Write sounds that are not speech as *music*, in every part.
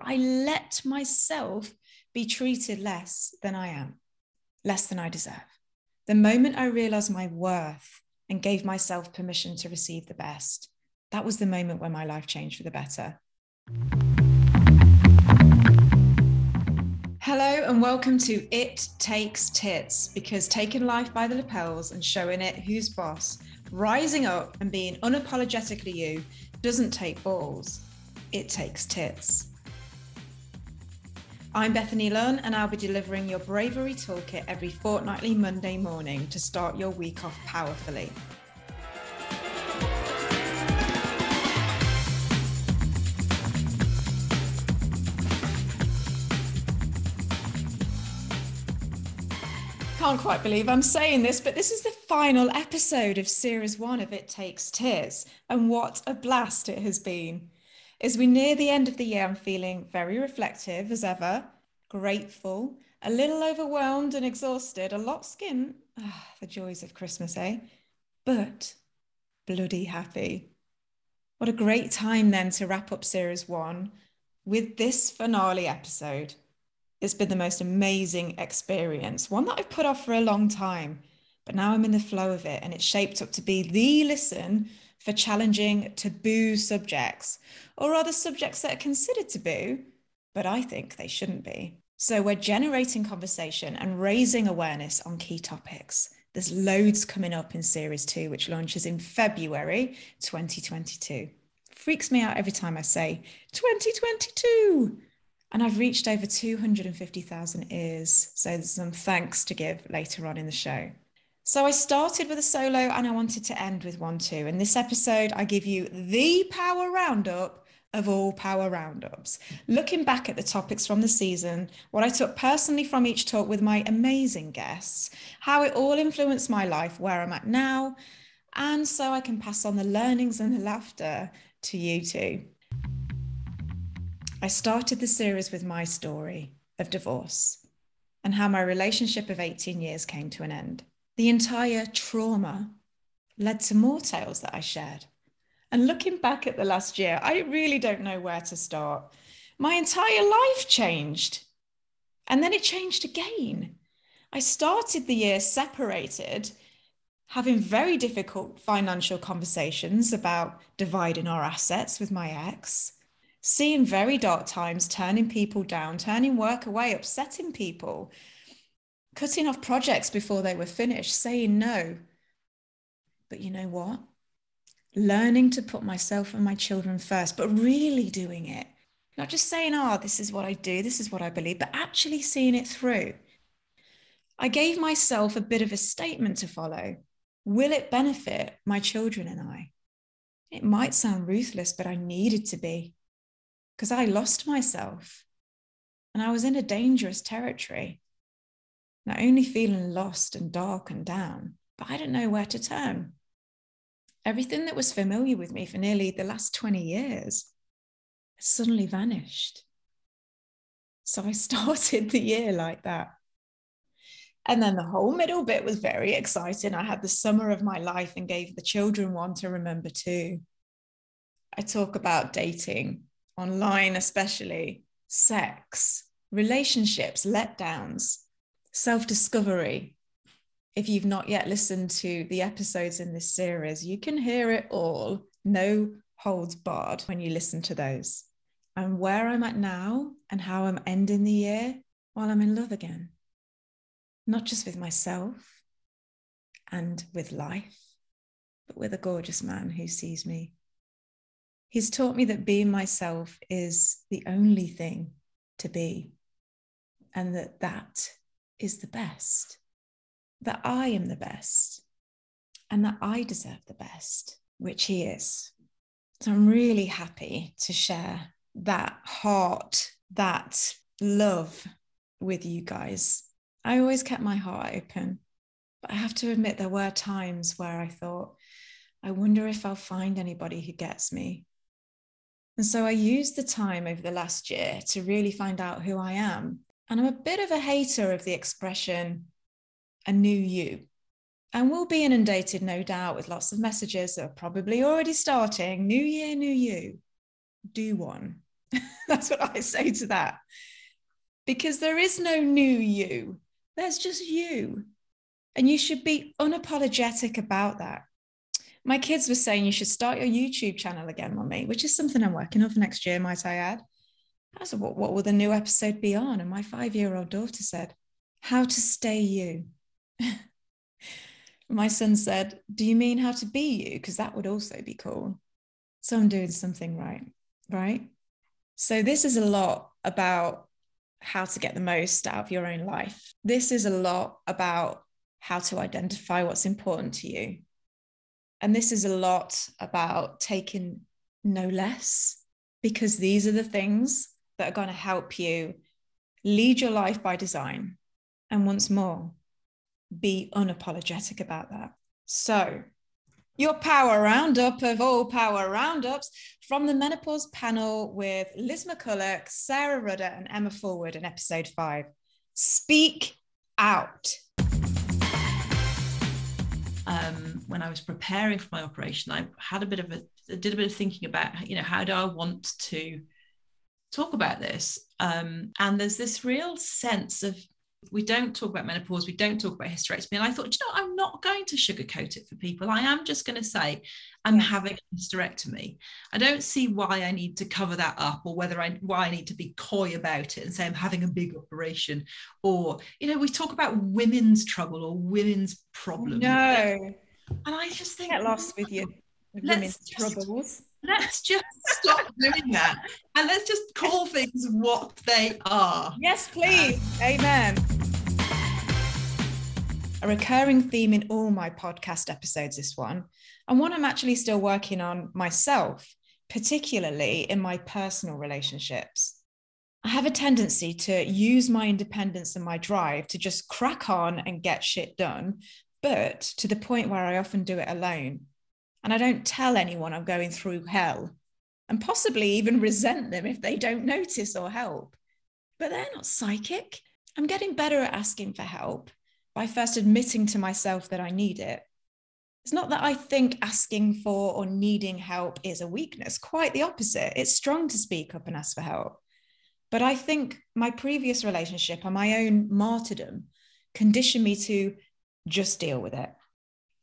I let myself be treated less than I am, less than I deserve. The moment I realized my worth and gave myself permission to receive the best, that was the moment when my life changed for the better. Hello and welcome to It Takes Tits because taking life by the lapels and showing it who's boss, rising up and being unapologetically you doesn't take balls, it takes tits. I'm Bethany Lunn, and I'll be delivering your bravery toolkit every fortnightly Monday morning to start your week off powerfully. Can't quite believe I'm saying this, but this is the final episode of Series 1 of It Takes Tits, and what a blast it has been. As we near the end of the year, I'm feeling very reflective as ever, grateful, a little overwhelmed and exhausted, a lot skin. Ah, the joys of Christmas, eh? But bloody happy. What a great time then to wrap up series one with this finale episode. It's been the most amazing experience, one that I've put off for a long time, but now I'm in the flow of it and it's shaped up to be the listen for challenging taboo subjects, or rather subjects that are considered taboo, but I think they shouldn't be. So we're generating conversation and raising awareness on key topics. There's loads coming up in series two, which launches in February 2022. Freaks me out every time I say 2022. And I've reached over 250,000 ears. So there's some thanks to give later on in the show. So I started with a solo and I wanted to end with one too. In this episode, I give you the power roundup of all power roundups. Looking back at the topics from the season, what I took personally from each talk with my amazing guests, how it all influenced my life, where I'm at now, and so I can pass on the learnings and the laughter to you too. I started the series with my story of divorce and how my relationship of 18 years came to an end the entire trauma led to more tales that I shared. And looking back at the last year, I really don't know where to start. My entire life changed. And then it changed again. I started the year separated, having very difficult financial conversations about dividing our assets with my ex, seeing very dark times, turning people down, turning work away, upsetting people, cutting off projects before they were finished, saying no. But you know what? Learning to put myself and my children first, but really doing it. Not just saying, oh, this is what I do, this is what I believe, but actually seeing it through. I gave myself a bit of a statement to follow. Will it benefit my children and I? It might sound ruthless, but I needed to be because I lost myself and I was in a dangerous territory not only feeling lost and dark and down, but I didn't know where to turn. Everything that was familiar with me for nearly the last 20 years suddenly vanished. So I *laughs* started the year like that. And then the whole middle bit was very exciting. I had the summer of my life and gave the children one to remember too. I talk about dating, online especially, sex, relationships, letdowns, self discovery. If you've not yet listened to the episodes in this series, you can hear it all, no holds barred, when you listen to those. And where I'm at now and how I'm ending the year while I'm in love again, not just with myself and with life, but with a gorgeous man who sees me. He's taught me that being myself is the only thing to be, and that that is the best, that I am the best, and that I deserve the best, which He is. So I'm really happy to share that heart, that love with you guys. I always kept my heart open, but I have to admit, there were times where I thought, I wonder if I'll find anybody who gets me. And so I used the time over the last year to really find out who I am and I'm a bit of a hater of the expression, a new you. And we'll be inundated, no doubt, with lots of messages that are probably already starting. New year, new you. Do one. *laughs* That's what I say to that. Because there is no new you, there's just you. And you should be unapologetic about that. My kids were saying you should start your YouTube channel again, mommy, which is something I'm working on for next year, might I add. I said, what, what will the new episode be on? And my five year old daughter said, How to stay you. *laughs* my son said, Do you mean how to be you? Because that would also be cool. So I'm doing something right, right? So this is a lot about how to get the most out of your own life. This is a lot about how to identify what's important to you. And this is a lot about taking no less, because these are the things that are going to help you lead your life by design. And once more, be unapologetic about that. So, your power roundup of all power roundups from the menopause panel with Liz McCulloch, Sarah Rudder, and Emma Forward in episode five. Speak out. Um, when I was preparing for my operation, I had a bit of a did a bit of thinking about, you know, how do I want to talk about this? Um, and there's this real sense of we don't talk about menopause, we don't talk about hysterectomy. And I thought, you know, I'm not going to sugarcoat it for people. I am just going to say I'm having a hysterectomy. I don't see why I need to cover that up or whether I why I need to be coy about it and say I'm having a big operation. Or, you know, we talk about women's trouble or women's problems. No. And I just think get lost with you. Women's just, troubles. Let's just *laughs* stop doing that and let's just call things what they are. Yes, please. Amen. A recurring theme in all my podcast episodes, this one, and one I'm actually still working on myself, particularly in my personal relationships. I have a tendency to use my independence and my drive to just crack on and get shit done, but to the point where I often do it alone and I don't tell anyone I'm going through hell and possibly even resent them if they don't notice or help. But they're not psychic. I'm getting better at asking for help by first admitting to myself that I need it. It's not that I think asking for or needing help is a weakness, quite the opposite. It's strong to speak up and ask for help. But I think my previous relationship and my own martyrdom conditioned me to just deal with it.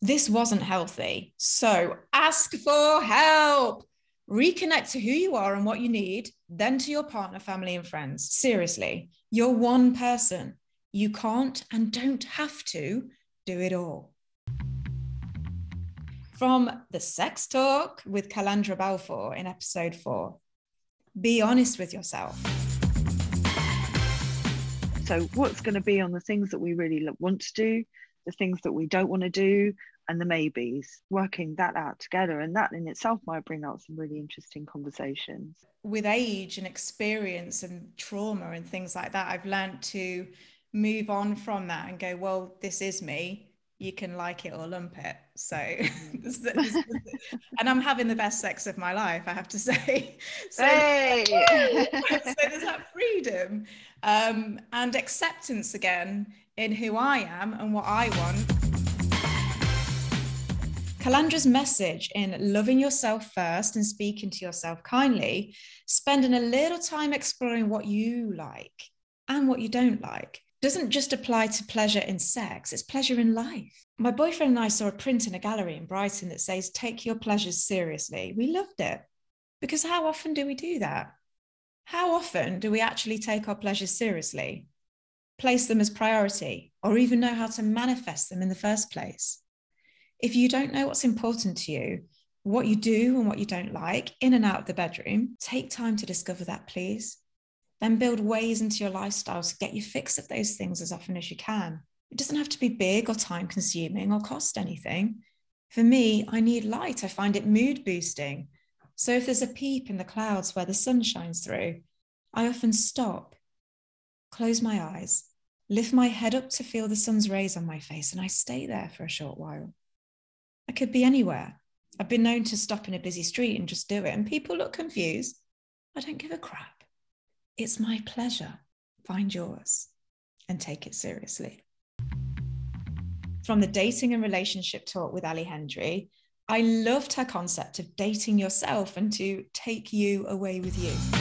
This wasn't healthy. So ask for help. Reconnect to who you are and what you need, then to your partner, family, and friends. Seriously, you're one person. You can't and don't have to do it all. From the Sex Talk with Calandra Balfour in episode four be honest with yourself. So, what's going to be on the things that we really want to do, the things that we don't want to do, and the maybes, working that out together. And that in itself might bring out some really interesting conversations. With age and experience and trauma and things like that, I've learned to move on from that and go, well, this is me. You can like it or lump it. So, *laughs* and I'm having the best sex of my life, I have to *laughs* say. So, hey! *laughs* so there's that freedom um, and acceptance again in who I am and what I want. Calandra's message in loving yourself first and speaking to yourself kindly, spending a little time exploring what you like and what you don't like, doesn't just apply to pleasure in sex, it's pleasure in life. My boyfriend and I saw a print in a gallery in Brighton that says, Take your pleasures seriously. We loved it because how often do we do that? How often do we actually take our pleasures seriously, place them as priority, or even know how to manifest them in the first place? if you don't know what's important to you, what you do and what you don't like in and out of the bedroom, take time to discover that, please. Then build ways into your lifestyle to get you fix of those things as often as you can. It doesn't have to be big or time consuming or cost anything. For me, I need light. I find it mood boosting. So if there's a peep in the clouds where the sun shines through, I often stop, close my eyes, lift my head up to feel the sun's rays on my face, and I stay there for a short while. I could be anywhere. I've been known to stop in a busy street and just do it, and people look confused. I don't give a crap. It's my pleasure. Find yours and take it seriously. From the dating and relationship talk with Ali Hendry, I loved her concept of dating yourself and to take you away with you.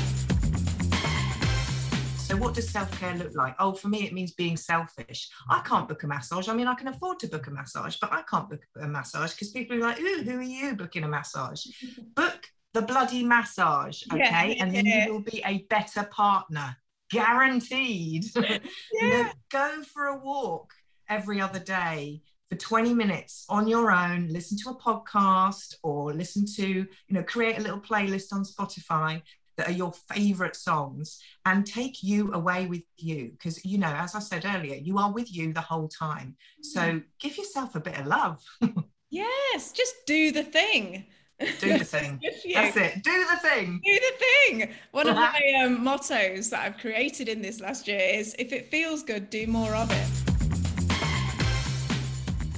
What does self-care look like? Oh, for me, it means being selfish. I can't book a massage. I mean, I can afford to book a massage, but I can't book a massage because people are like, ooh, who are you booking a massage? *laughs* book the bloody massage, okay? Yeah, and then yeah. you will be a better partner, guaranteed. yeah. *laughs* you know, go for a walk every other day for 20 minutes on your own listen to a podcast or listen to you know create a little playlist on spotify that are your favorite songs and take you away with you. Because you know as i said earlier you are with you the whole time. So mm. give yourself a bit of love. *laughs* Yes just do the thing. Do the thing. *laughs* That's it. Do the thing. Do the thing. One of *laughs* my um, mottos that i've created in this last year is if it feels good do more of it.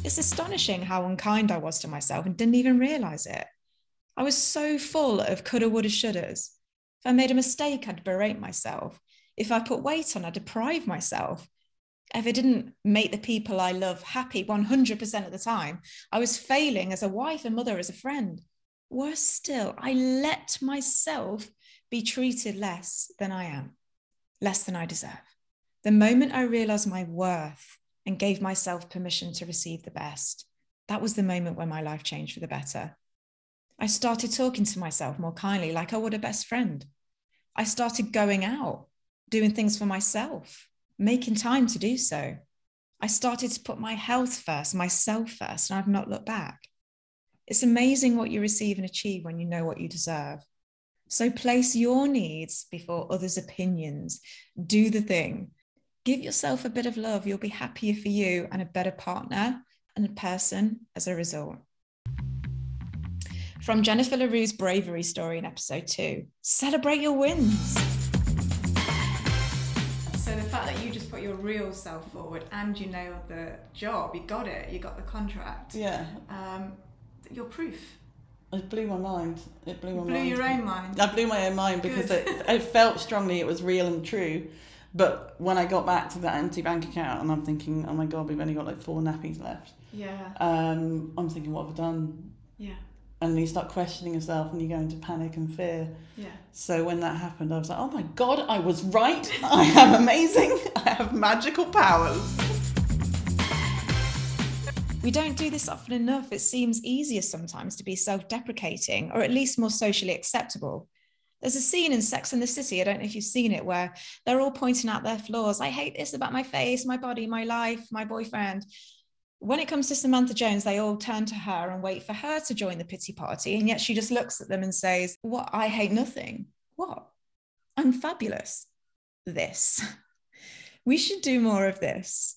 It's astonishing how unkind i was to myself and didn't even realize it. I was so full of coulda woulda shouldas if I made a mistake, I'd berate myself. If I put weight on, I'd deprive myself. If I didn't make the people I love happy 100% of the time, I was failing as a wife, a mother, as a friend. Worse still, I let myself be treated less than I am, less than I deserve. The moment I realized my worth and gave myself permission to receive the best, that was the moment when my life changed for the better. I started talking to myself more kindly, like I would a best friend. I started going out, doing things for myself, making time to do so. I started to put my health first, myself first, and I've not looked back. It's amazing what you receive and achieve when you know what you deserve. So place your needs before others' opinions. Do the thing. Give yourself a bit of love. You'll be happier for you and a better partner and a person as a result. From Jennifer LaRue's bravery story in episode two celebrate your wins. So, the fact that you just put your real self forward and you nailed the job, you got it, you got the contract. Yeah. Um, you're proof. It blew my mind. It blew my blew mind. Blew your own mind. I blew my own mind because it, it felt strongly it was real and true. But when I got back to that empty bank account and I'm thinking, oh my God, we've only got like four nappies left. Yeah. Um, I'm thinking, what have I done? Yeah and you start questioning yourself and you go into panic and fear. Yeah. So when that happened, I was like, oh my God, I was right. *laughs* I am amazing. *laughs* I have magical powers. We don't do this often enough. It seems easier sometimes to be self deprecating or at least more socially acceptable. There's a scene in Sex and the City, I don't know if you've seen it, where they're all pointing out their flaws. I hate this about my face, my body, my life, my boyfriend when it comes to Samantha Jones, they all turn to her and wait for her to join the pity party. And yet she just looks at them and says, What? I hate nothing. What? I'm fabulous. This. *laughs* we should do more of this.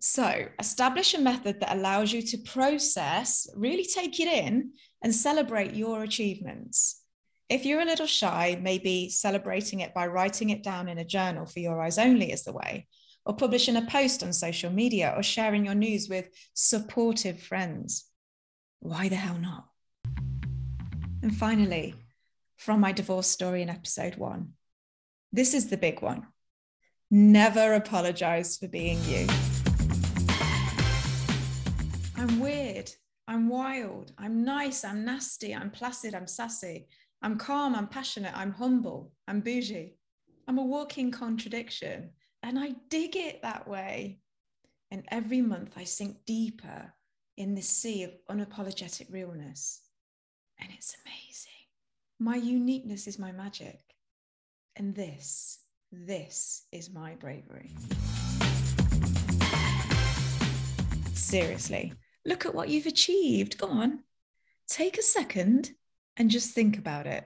So, establish a method that allows you to process, really take it in, and celebrate your achievements. If you're a little shy, maybe celebrating it by writing it down in a journal for your eyes only is the way or publishing a post on social media or sharing your news with supportive friends. Why the hell not? And finally, from my divorce story in episode one, this is the big one. Never apologize for being you. I'm weird. I'm wild. I'm nice. I'm nasty. I'm placid. I'm sassy. I'm calm. I'm passionate. I'm humble. I'm bougie. I'm a walking contradiction. And I dig it that way. And every month I sink deeper in this sea of unapologetic realness. And it's amazing. My uniqueness is my magic. And this, this is my bravery. Seriously, look at what you've achieved. Go on, take a second and just think about it.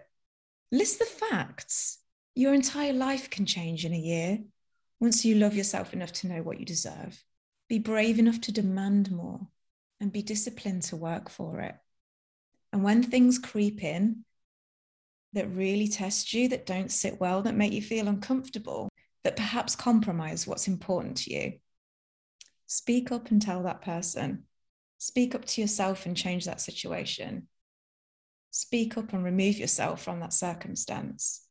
List the facts. Your entire life can change in a year. Once you love yourself enough to know what you deserve, be brave enough to demand more and be disciplined to work for it. And when things creep in that really test you, that don't sit well, that make you feel uncomfortable, that perhaps compromise what's important to you, speak up and tell that person. Speak up to yourself and change that situation. Speak up and remove yourself from that circumstance.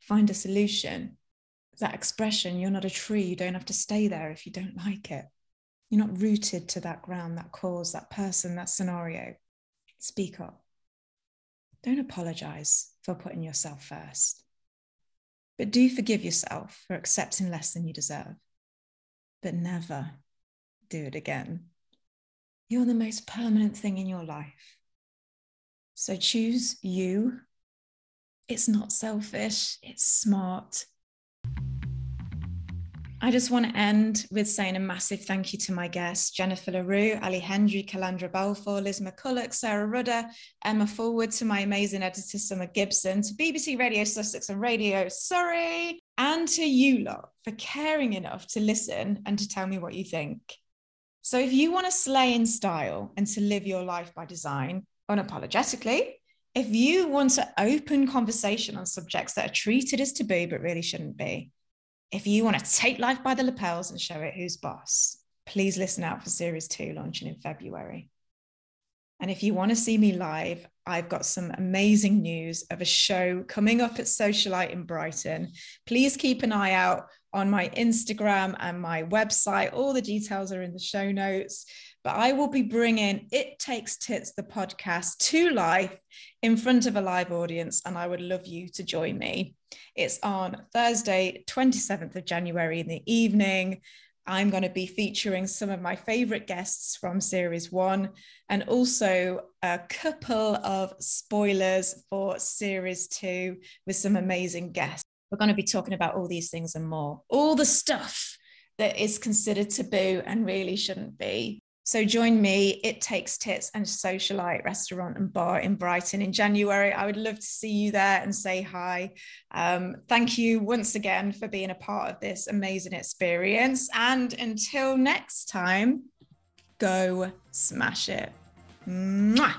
Find a solution that expression you're not a tree you don't have to stay there if you don't like it you're not rooted to that ground that cause that person that scenario speak up don't apologize for putting yourself first But do forgive yourself for accepting less than you deserve. But never do it again. You're the most permanent thing in your life. So choose you. It's not selfish, it's smart. I just want to end with saying a massive thank you to my guests, Jennifer LaRue, Ali Hendry, Calandra Balfour, Liz McCulloch, Sarah Rudder, Emma Forward, to my amazing editor, Summer Gibson, to BBC Radio Sussex and Radio Surrey, and to you lot for caring enough to listen and to tell me what you think. So if you want to slay in style and to live your life by design unapologetically, if you want to open conversation on subjects that are treated as taboo but really shouldn't be, if you want to take life by the lapels and show it who's boss, please listen out for series two launching in February. And if you want to see me live, I've got some amazing news of a show coming up at Socialite in Brighton. Please keep an eye out on my Instagram and my website. All the details are in the show notes. But I will be bringing It Takes Tits, the podcast, to life in front of a live audience. And I would love you to join me. It's on Thursday, 27th of January in the evening. I'm going to be featuring some of my favorite guests from series one and also a couple of spoilers for series two with some amazing guests. We're going to be talking about all these things and more, all the stuff that is considered taboo and really shouldn't be. So join me, It Takes Tits and Socialite Restaurant and Bar in Brighton in January. I would love to see you there and say hi. Um, thank you once again for being a part of this amazing experience. And until next time, go smash it. Mwah!